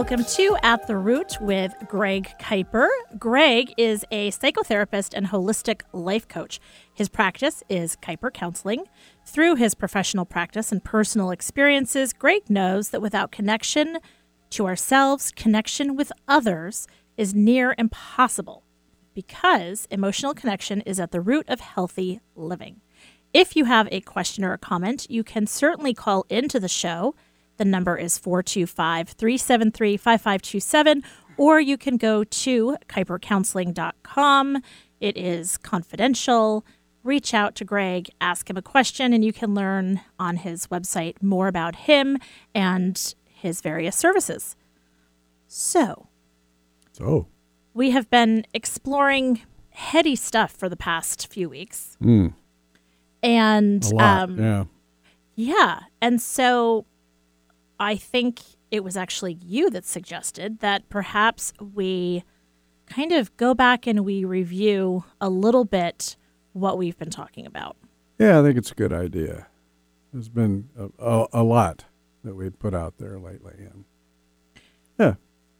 welcome to At the Root with Greg Kuiper. Greg is a psychotherapist and holistic life coach. His practice is Kuiper Counseling. Through his professional practice and personal experiences, Greg knows that without connection to ourselves, connection with others is near impossible because emotional connection is at the root of healthy living. If you have a question or a comment, you can certainly call into the show the number is 425 373 5527, or you can go to kuipercounseling.com. It is confidential. Reach out to Greg, ask him a question, and you can learn on his website more about him and his various services. So, So, we have been exploring heady stuff for the past few weeks. mm, And um, yeah. Yeah. And so I think it was actually you that suggested that perhaps we kind of go back and we review a little bit what we've been talking about. Yeah, I think it's a good idea. There's been a, a, a lot that we've put out there lately. And yeah,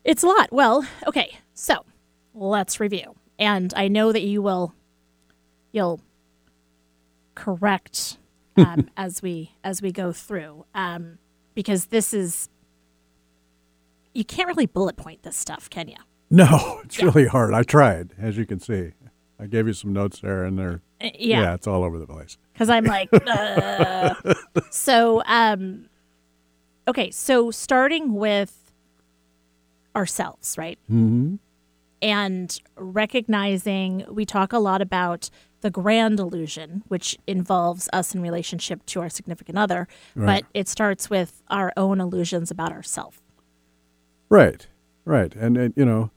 It's a lot. Well, okay. So let's review. And I know that you will, you'll correct um, as we as we go through, um, because this is you can't really bullet point this stuff, can you? no, it's Yeah. really hard. I tried, as you can see. I gave you some notes there, and they're Uh, yeah, it's all over the place. because I'm like, uh. so um, okay, so starting with ourselves, right? Mm-hmm. and recognizing we talk a lot about the grand illusion, which involves us in relationship to our significant other, Right. but it starts with our own illusions about ourselves. Right, right, and, and you know,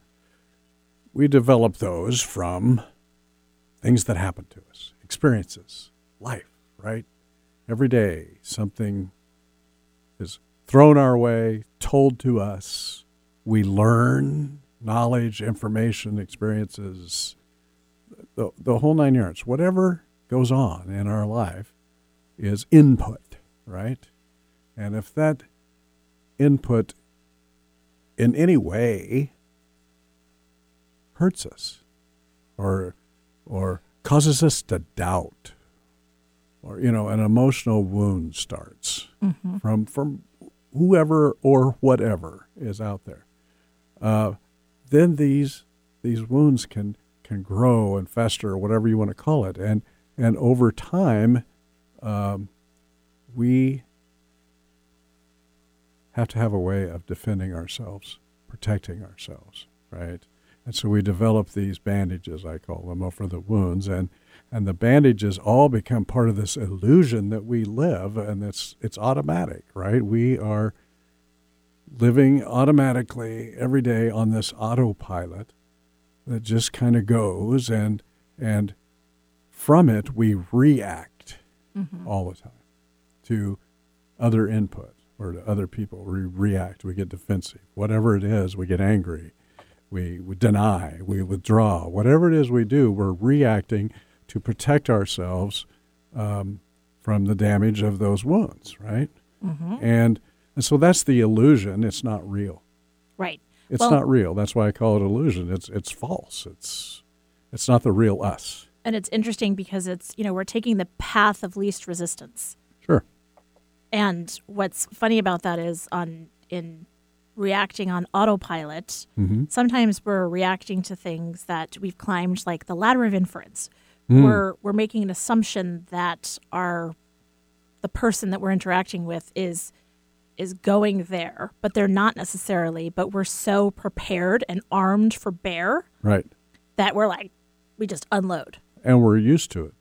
we develop those from things that happen to us, experiences, life. Right, every day something is thrown our way, told to us. We learn knowledge, information, experiences, the the whole nine yards. Whatever goes on in our life is input, right? And if that input in any way hurts us or or causes us to doubt or you know an emotional wound starts from from whoever or whatever is out there uh, then these these wounds can can grow and fester or whatever you want to call it and and over time um, we have to have a way of defending ourselves, protecting ourselves, right? And so we develop these bandages, I call them, for the wounds, and and the bandages all become part of this illusion that we live, and it's it's automatic, right? We are living automatically every day on this autopilot that just kind of goes, and and from it we react all the time to other input or to other people. We react, we get defensive. Whatever it is, we get angry, we, we deny, we withdraw. Whatever it is we do, we're reacting to protect ourselves um, from the damage of those wounds, right? And, and so that's the illusion. It's not real. Right. It's Well- not real. That's why I call it illusion. It's it's false. It's it's not the real us. And it's interesting because it's, you know, we're taking the path of least resistance. Sure. And what's funny about that is on in reacting on autopilot, Mm-hmm. sometimes we're reacting to things that we've climbed like the ladder of inference. Hmm. We're we're making an assumption that our the person that we're interacting with is is going there, but they're not necessarily, but we're so prepared and armed for bear Right. that we're like we just unload. and we're used to it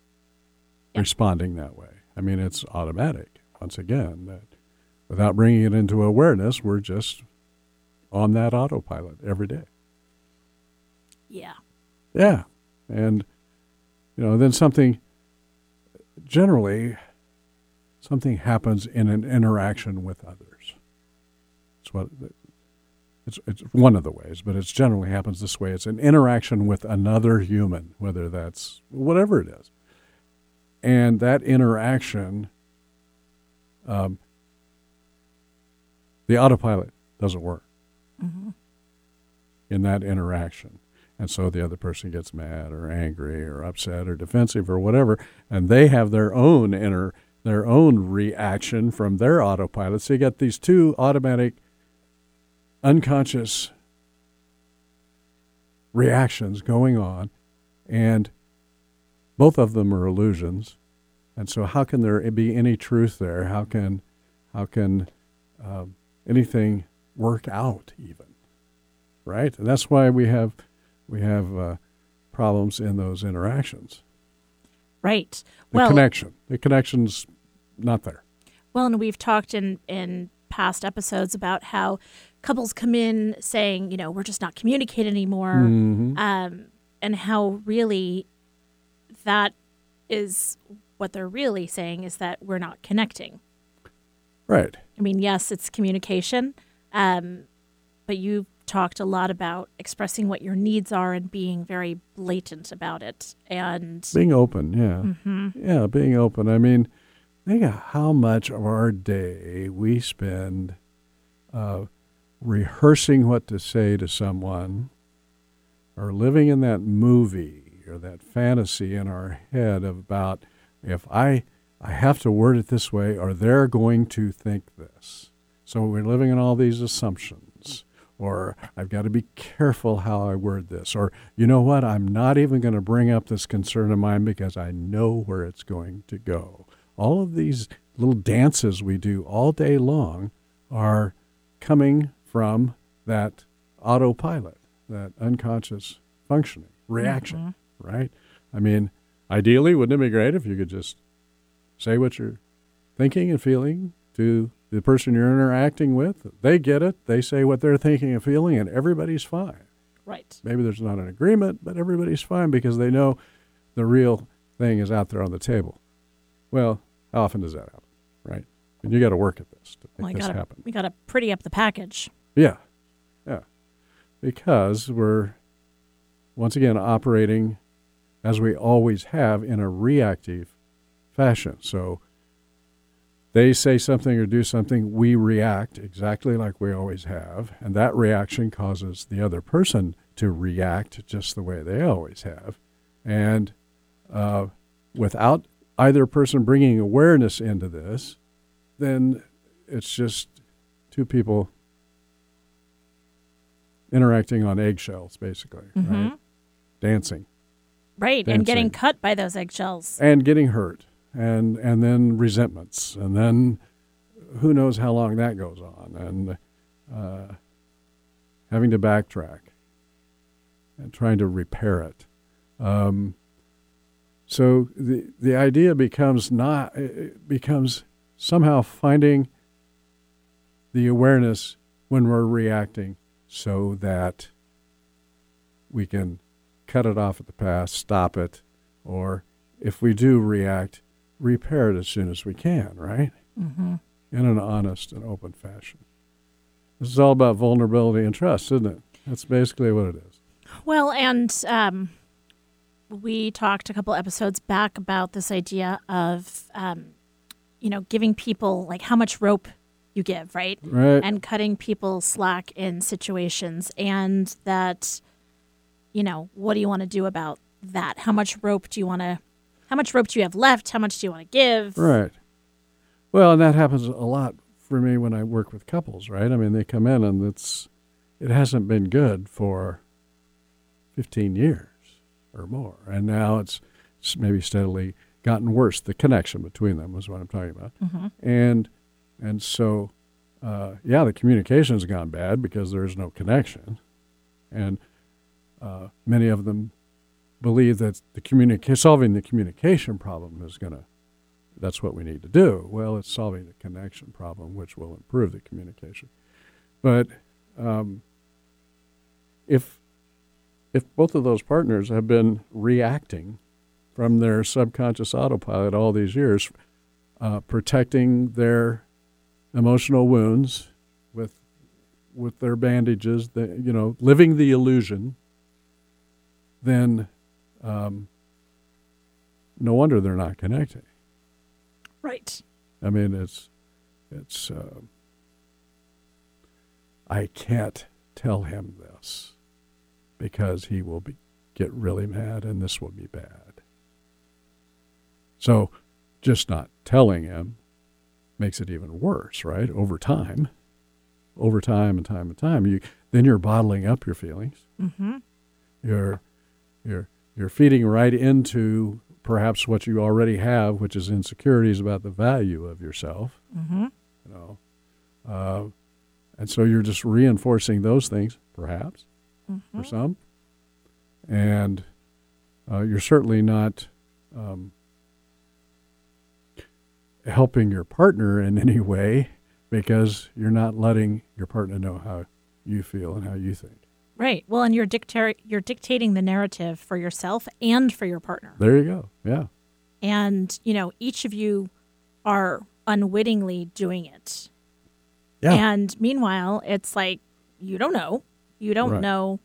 Yeah. responding that way. I mean, it's automatic. Once again, that without bringing it into awareness, we're just on that autopilot every day. Yeah. Yeah, and you know, then something generally something happens in an interaction with others. It's what it's it's one of the ways, but it generally happens this way. It's an interaction with another human, whether that's whatever it is, and that interaction, um, the autopilot doesn't work. in that interaction. And so the other person gets mad or angry or upset or defensive or whatever, and they have their own inner their own reaction from their autopilot. So you get these two automatic unconscious reactions going on, and both of them are illusions. And so, how can there be any truth there? How can how can uh, anything work out even? Right, and that's why we have we have uh, problems in those interactions. Right. The well, connection, the connection's not there. Well, and we've talked in in past episodes about how couples come in saying, you know, we're just not communicating anymore, Mhm. um, and how really that is what they're really saying is that we're not connecting. Right. I mean, yes, it's communication, um, but you talked a lot about expressing what your needs are and being very blatant about it. And Being open, yeah. Mhm. Yeah, being open. I mean, think of how much of our day we spend uh, rehearsing what to say to someone or living in that movie or that fantasy in our head about if I I have to word it this way or they're going to think this. So we're living in all these assumptions or I've got to be careful how I word this or you know what I'm not even going to bring up this concern of mine because I know where it's going to go. All of these little dances we do all day long are coming from that autopilot, that unconscious functioning, reaction, mm-hmm. right? I mean, ideally, wouldn't it be great if you could just say what you're thinking and feeling to the person you're interacting with? They get it, they say what they're thinking and feeling, and everybody's fine. right. Maybe there's not an agreement, but everybody's fine because they know the real thing is out there on the table. Well, how often does that happen, right? And you got to work at this to make Well, this gotta, happen. we got to pretty up the package. Yeah, yeah, because we're once again operating as we always have in a reactive fashion. So they say something or do something, we react exactly like we always have, and that reaction causes the other person to react just the way they always have. And uh, without either person bringing awareness into this, then it's just two people interacting on eggshells, basically, right? Mhm. Dancing Right. And getting cut by those eggshells. and getting hurt, and and then resentments, and then who knows how long that goes on, and uh, having to backtrack and trying to repair it. Um, so the the idea becomes not it becomes somehow finding the awareness when we're reacting so that we can cut it off at the pass, stop it, or if we do react, repair it as soon as we can, right? Mm-hmm. In an honest and open fashion. This is all about vulnerability and trust, isn't it? That's basically what it is. Well, and um, we talked a couple episodes back about this idea of, um, you know, giving people like how much rope you give, right? Right. And cutting people slack in situations, and that, you know, what do you want to do about that? How much rope do you want to? How much rope do you have left? How much do you want to give? Right. Well, and that happens a lot for me when I work with couples, right? I mean, they come in and it's it hasn't been good for 15 years or more, and now it's, it's maybe steadily gotten worse. The connection between them is what I'm talking about, Mhm. and and so uh, yeah, the communication's gone bad because there's no connection, and uh, many of them believe that the communica- solving the communication problem is going to that's what we need to do. Well, it's solving the connection problem, which will improve the communication. But um, if if both of those partners have been reacting from their subconscious autopilot all these years, uh, protecting their emotional wounds with with their bandages, the, you know, living the illusion, then um, no wonder they're not connecting. Right. I mean, it's it's. Uh, I can't tell him this because he will be, get really mad and this will be bad. So just not telling him makes it even worse, right? Over time, over time and time and time, you then you're bottling up your feelings. Mm-hmm. You're you're you're feeding right into perhaps what you already have, which is insecurities about the value of yourself. Mm-hmm. You know, uh, and so you're just reinforcing those things, perhaps Mm-hmm. for some, and uh, you're certainly not um, helping your partner in any way because you're not letting your partner know how you feel and how you think. Right. Well, and you're dicta- you're dictating the narrative for yourself and for your partner. There you go. Yeah. And, you know, each of you are unwittingly doing it. Yeah. And meanwhile, it's like you don't know. You don't Right. know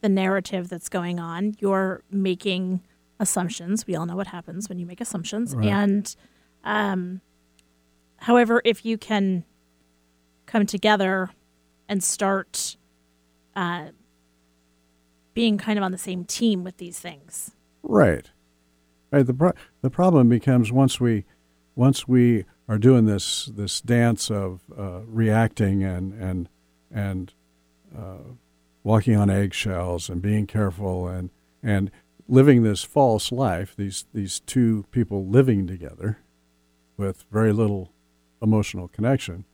the narrative that's going on. You're making assumptions. We all know what happens when you make assumptions. Right. And um however, if you can come together and start uh being kind of on the same team with these things. Right. Right. The pro- the problem becomes once we once we are doing this this dance of uh, reacting and and and uh, walking on eggshells and being careful and and living this false life. These these two people living together with very little emotional connection.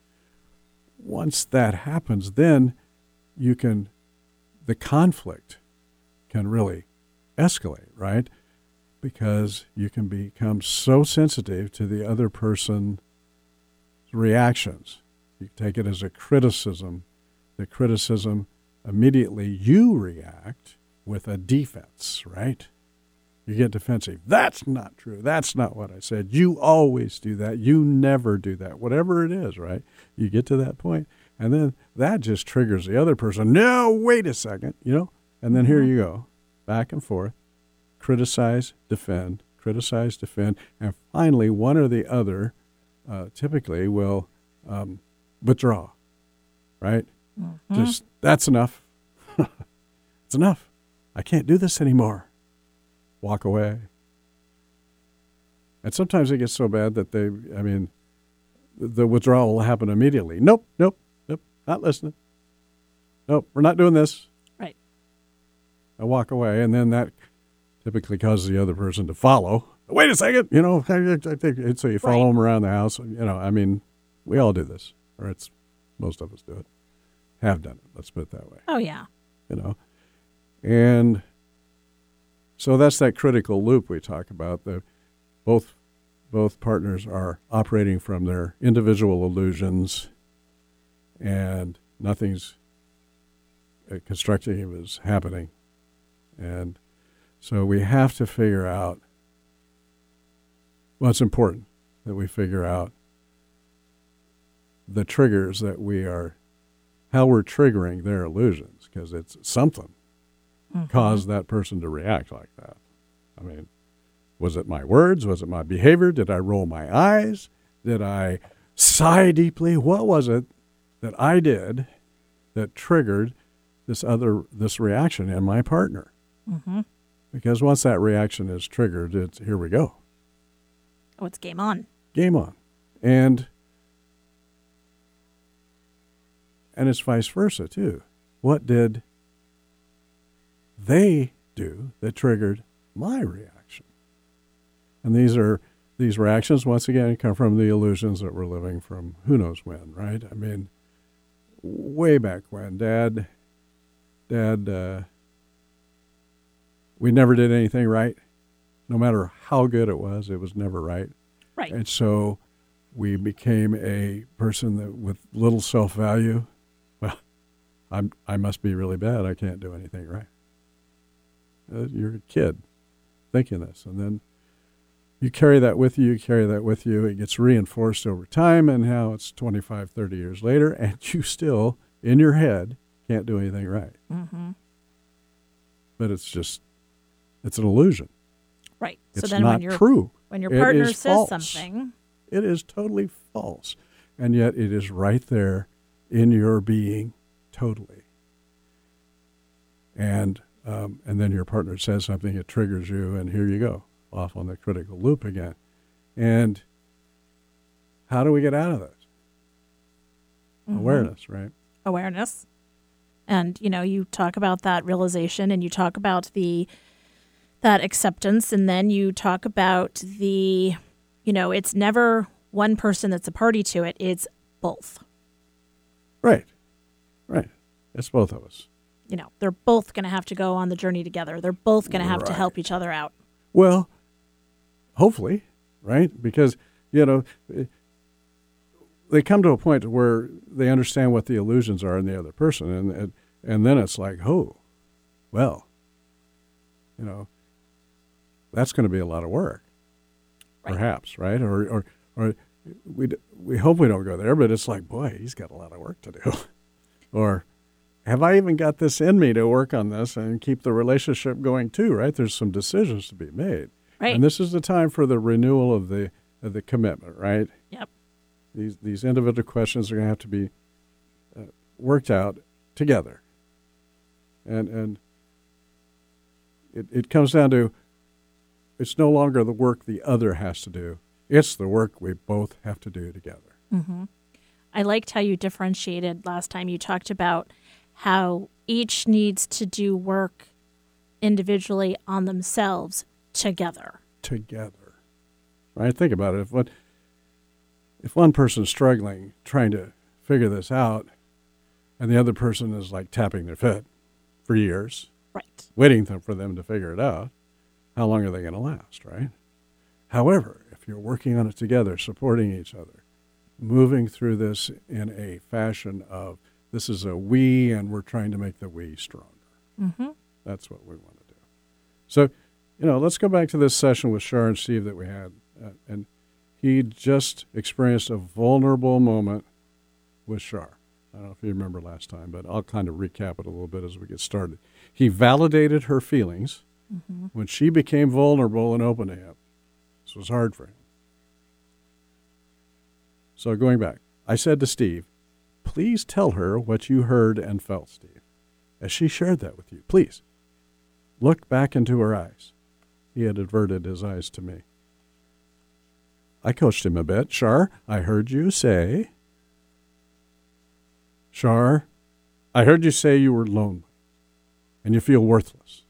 Once that happens, then you can the conflict can really escalate, right? Because you can become so sensitive to the other person's reactions. You take it as a criticism. The criticism, immediately you react with a defense, right? You get defensive. That's not true. That's not what I said. You always do that. You never do that. Whatever it is, right? You get to that point, and then that just triggers the other person. No, wait a second, you know? And then here you go, back and forth, criticize, defend, criticize, defend, and finally one or the other uh, typically will um, withdraw, right? Just that's enough. it's enough. I can't do this anymore. Walk away. And sometimes it gets so bad that they, I mean, the- withdrawal will happen immediately. Nope, nope, nope, not listening. Nope, we're not doing this. Right. I walk away, and then that typically causes the other person to follow. Wait a second, you know, I think- so you follow Right. them around the house. You know, I mean, we all do this, or it's most of us do it, have done it. Let's put it that way Oh yeah. you know and so that's that critical loop we talk about the both both partners are operating from their individual illusions and nothing's uh, constructive is happening and so we have to figure out well it's important that we figure out the triggers that we are how we're triggering their illusions because it's something caused that person to react like that. I mean, was it my words? Was it my behavior? Did I roll my eyes? Did I sigh deeply? What was it that I did that triggered this other this reaction in my partner? Mm-hmm. Because once that reaction is triggered, it's here we go, Oh, it's game on. game on, and and it's vice versa too. What did they do that triggered my reaction? And these are these reactions once again come from the illusions that we're living from who knows when, right? I mean, way back when, Dad, Dad, uh, we never did anything right. No matter how good it was, it was never right. Right. And so we became a person that with little self value. I'm I must be really bad. I can't do anything right. Uh, you're a kid thinking this, and then you carry that with you. You carry that with you. It gets reinforced over time, and now it's 25, 30 years later, and you still in your head can't do anything right. Mm-hmm. But it's just it's an illusion. Right. It's so then not when your true. when your partner says false. something, It is totally false. And yet it is right there in your being totally. and um, and then your partner says something, it triggers you, and here you go off on the critical loop again. And how do we get out of this? Mm-hmm. Awareness, right? Awareness. And you know, you talk about that realization and you talk about the that acceptance and then you talk about the you know, it's never one person that's a party to it, it's both. Right. Right. It's both of us. You know, they're both going to have to go on the journey together. They're both going to have right. to help each other out. Well, hopefully, right? Because, you know, they come to a point where they understand what the illusions are in the other person. And, and, and then it's like, oh, well, you know, that's going to be a lot of work, right. perhaps, right? Or, or, or we, we hope we don't go there, but it's like, boy, he's got a lot of work to do. or, have I even got this in me to work on this and keep the relationship going too, right? There's some decisions to be made. Right. And this is the time for the renewal of the of the commitment, right? Yep. These these individual questions are going to have to be uh, worked out together. And and it it comes down to it's no longer the work the other has to do. It's the work we both have to do together. Mm-hmm. I liked how you differentiated last time. You talked about how each needs to do work individually on themselves together. Together. Right? Think about it. If one, if one person's struggling trying to figure this out and the other person is like tapping their foot for years, right. waiting for them to figure it out, how long are they going to last, right? However, if you're working on it together, supporting each other, moving through this in a fashion of this is a we, and we're trying to make the we stronger. Mm-hmm. That's what we want to do. So, you know, let's go back to this session with Shar and Steve that we had. Uh, and he just experienced a vulnerable moment with Shar. I don't know if you remember last time, but I'll kind of recap it a little bit as we get started. He validated her feelings mm-hmm. when she became vulnerable and open to him. This was hard for him. So going back, I said to Steve, please tell her what you heard and felt, Steve, as she shared that with you. Please look back into her eyes. He had averted his eyes to me. I coached him a bit. Shar, I heard you say. Shar, I heard you say you were lonely and you feel worthless.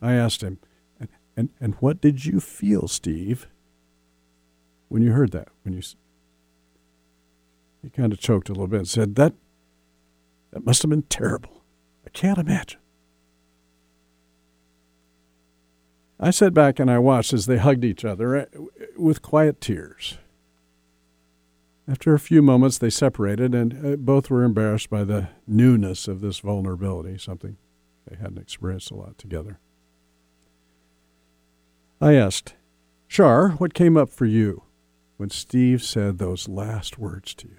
I asked him, and, and, and what did you feel, Steve, when you heard that? When you he kind of choked a little bit and said, That, that must have been terrible. I can't imagine. I sat back and I watched as they hugged each other eh, with quiet tears. After a few moments, they separated, and uh, both were embarrassed by the newness of this vulnerability, something they hadn't experienced a lot together. I asked, Shar, what came up for you when Steve said those last words to you?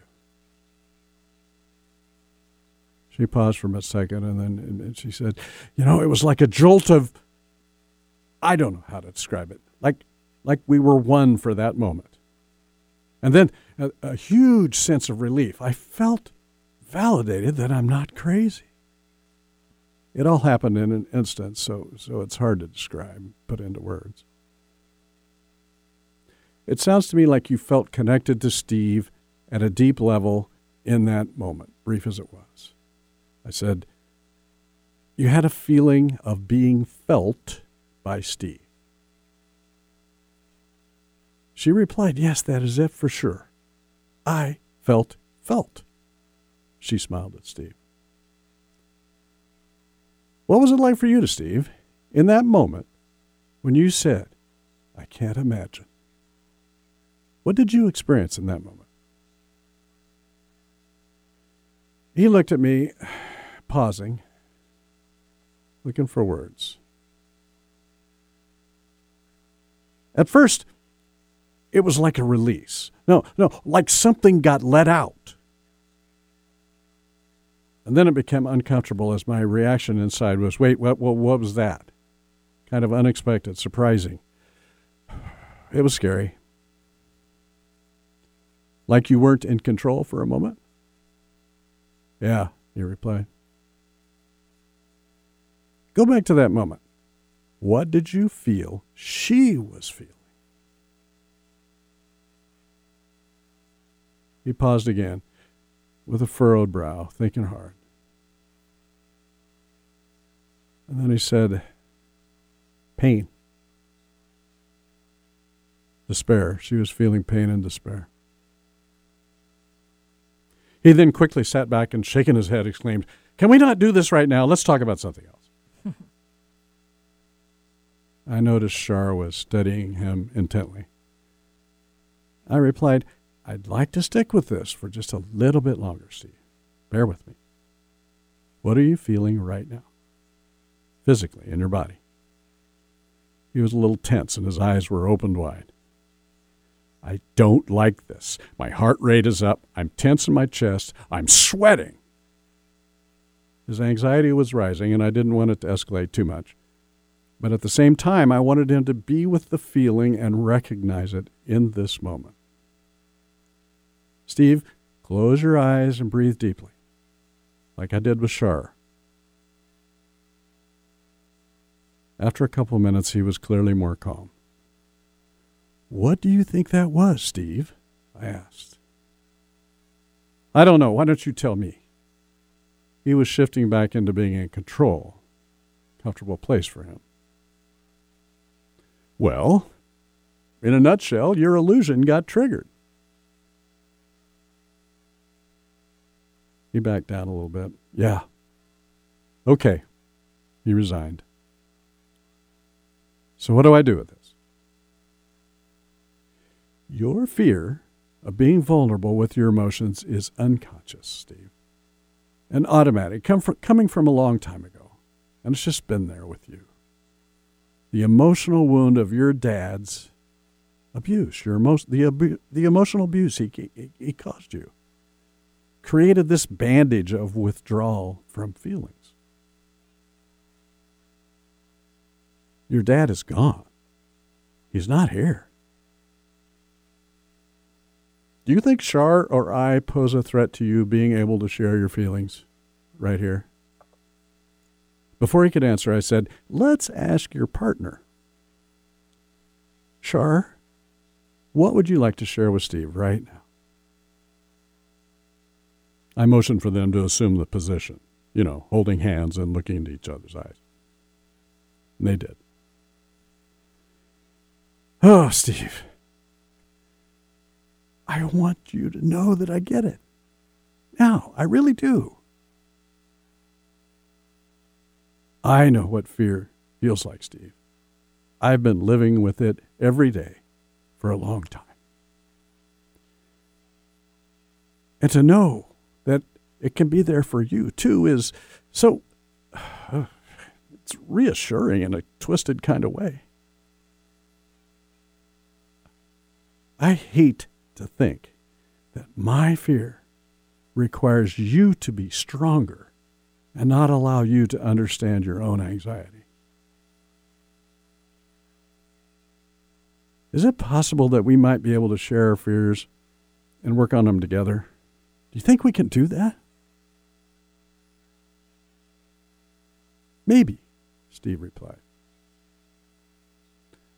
She paused for a second and then and she said, You know, it was like a jolt of, I don't know how to describe it, like, like we were one for that moment. And then a, a huge sense of relief. I felt validated that I'm not crazy. It all happened in an instant, so, so it's hard to describe, put into words. It sounds to me like you felt connected to Steve at a deep level in that moment, brief as it was. I said, You had a feeling of being felt by Steve. She replied, Yes, that is it for sure. I felt felt. She smiled at Steve. What was it like for you to Steve in that moment when you said, I can't imagine? What did you experience in that moment? He looked at me pausing, looking for words. At first, it was like a release. No, no, like something got let out. And then it became uncomfortable as my reaction inside was wait, what, what, what was that? Kind of unexpected, surprising. It was scary. Like you weren't in control for a moment? Yeah, he replied. Go back to that moment. What did you feel she was feeling? He paused again with a furrowed brow, thinking hard. And then he said, Pain. Despair. She was feeling pain and despair. He then quickly sat back and, shaking his head, exclaimed, Can we not do this right now? Let's talk about something else. I noticed Shar was studying him intently. I replied, I'd like to stick with this for just a little bit longer, Steve. Bear with me. What are you feeling right now? Physically, in your body. He was a little tense and his eyes were opened wide. I don't like this. My heart rate is up. I'm tense in my chest. I'm sweating. His anxiety was rising, and I didn't want it to escalate too much. But at the same time, I wanted him to be with the feeling and recognize it in this moment. Steve, close your eyes and breathe deeply, like I did with Shar. After a couple of minutes, he was clearly more calm. What do you think that was, Steve? I asked. I don't know. Why don't you tell me? He was shifting back into being in control. Comfortable place for him. Well, in a nutshell, your illusion got triggered. He backed down a little bit. Yeah. Okay. He resigned. So, what do I do with this? Your fear of being vulnerable with your emotions is unconscious, Steve, and automatic, come from, coming from a long time ago. And it's just been there with you. The emotional wound of your dad's abuse, your emo- the, abu- the emotional abuse he, he, he caused you, created this bandage of withdrawal from feelings. Your dad is gone. He's not here. Do you think Shar or I pose a threat to you being able to share your feelings right here? Before he could answer, I said, Let's ask your partner. Shar, what would you like to share with Steve right now? I motioned for them to assume the position, you know, holding hands and looking into each other's eyes. And they did. Oh, Steve. I want you to know that I get it. Now, I really do. I know what fear feels like, Steve. I've been living with it every day for a long time. And to know that it can be there for you too is so uh, it's reassuring in a twisted kind of way. I hate to think that my fear requires you to be stronger and not allow you to understand your own anxiety. Is it possible that we might be able to share our fears and work on them together? Do you think we can do that? Maybe, Steve replied.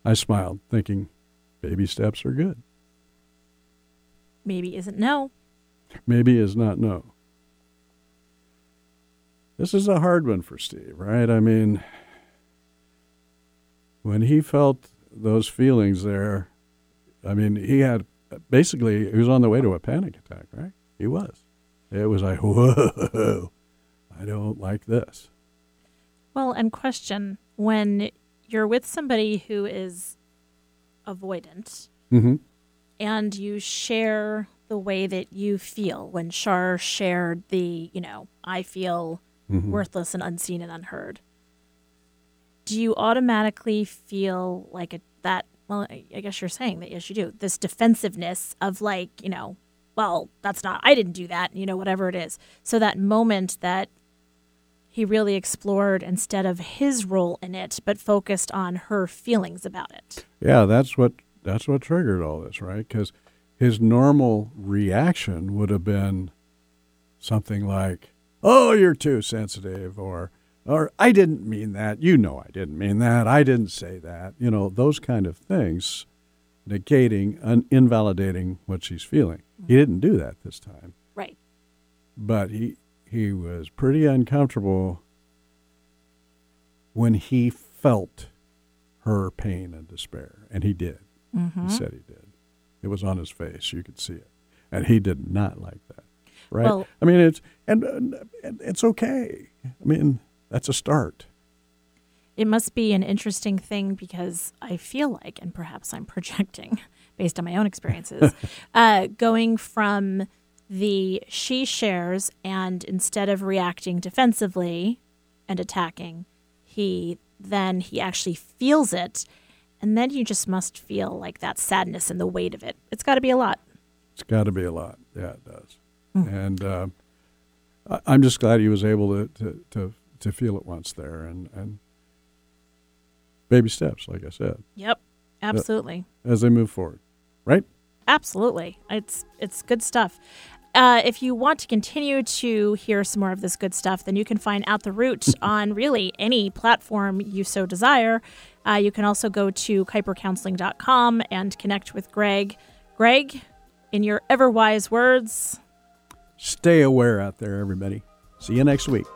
I smiled, thinking baby steps are good. Maybe isn't no. Maybe is not no. This is a hard one for Steve, right? I mean, when he felt those feelings there, I mean, he had basically, he was on the way to a panic attack, right? He was. It was like, whoa, I don't like this. Well, and question when you're with somebody who is avoidant, Mm-hmm. And you share the way that you feel when Shar shared the, you know, I feel Mhm. worthless and unseen and unheard. Do you automatically feel like a, that? Well, I guess you're saying that yes, you do. This defensiveness of like, you know, well, that's not. I didn't do that. You know, whatever it is. So that moment that he really explored instead of his role in it, but focused on her feelings about it. Yeah, that's what that's what triggered all this, right? Because his normal reaction would have been something like, "Oh, you're too sensitive," or or I didn't mean that. You know, I didn't mean that. I didn't say that. You know, those kind of things, negating, un- invalidating what she's feeling. He mm-hmm. didn't do that this time, Right. but he he was pretty uncomfortable when he felt her pain and despair, and he did. Mm-hmm. He said he did. It was on his face. You could see it, and he did not like that. Right? Well- I mean, it's and, and and it's okay. I mean, that's a start. It must be an interesting thing because I feel like, and perhaps I'm projecting based on my own experiences, uh, going from the she shares and instead of reacting defensively and attacking, he then he actually feels it. And then you just must feel like that sadness and the weight of it. It's got to be a lot. It's got to be a lot. Yeah, it does. And uh, I- I'm just glad he was able to, to, to, to feel it once there and, and baby steps, like I said, Yep. Absolutely. as they move forward. Right? Absolutely. It's it's good stuff. Uh, if you want to continue to hear some more of this good stuff, then you can find Out the Root on really any platform you so desire. Uh, you can also go to kuipercounseling.com and connect with Greg. Greg, in your ever wise words, Stay aware out there, everybody. See you next week.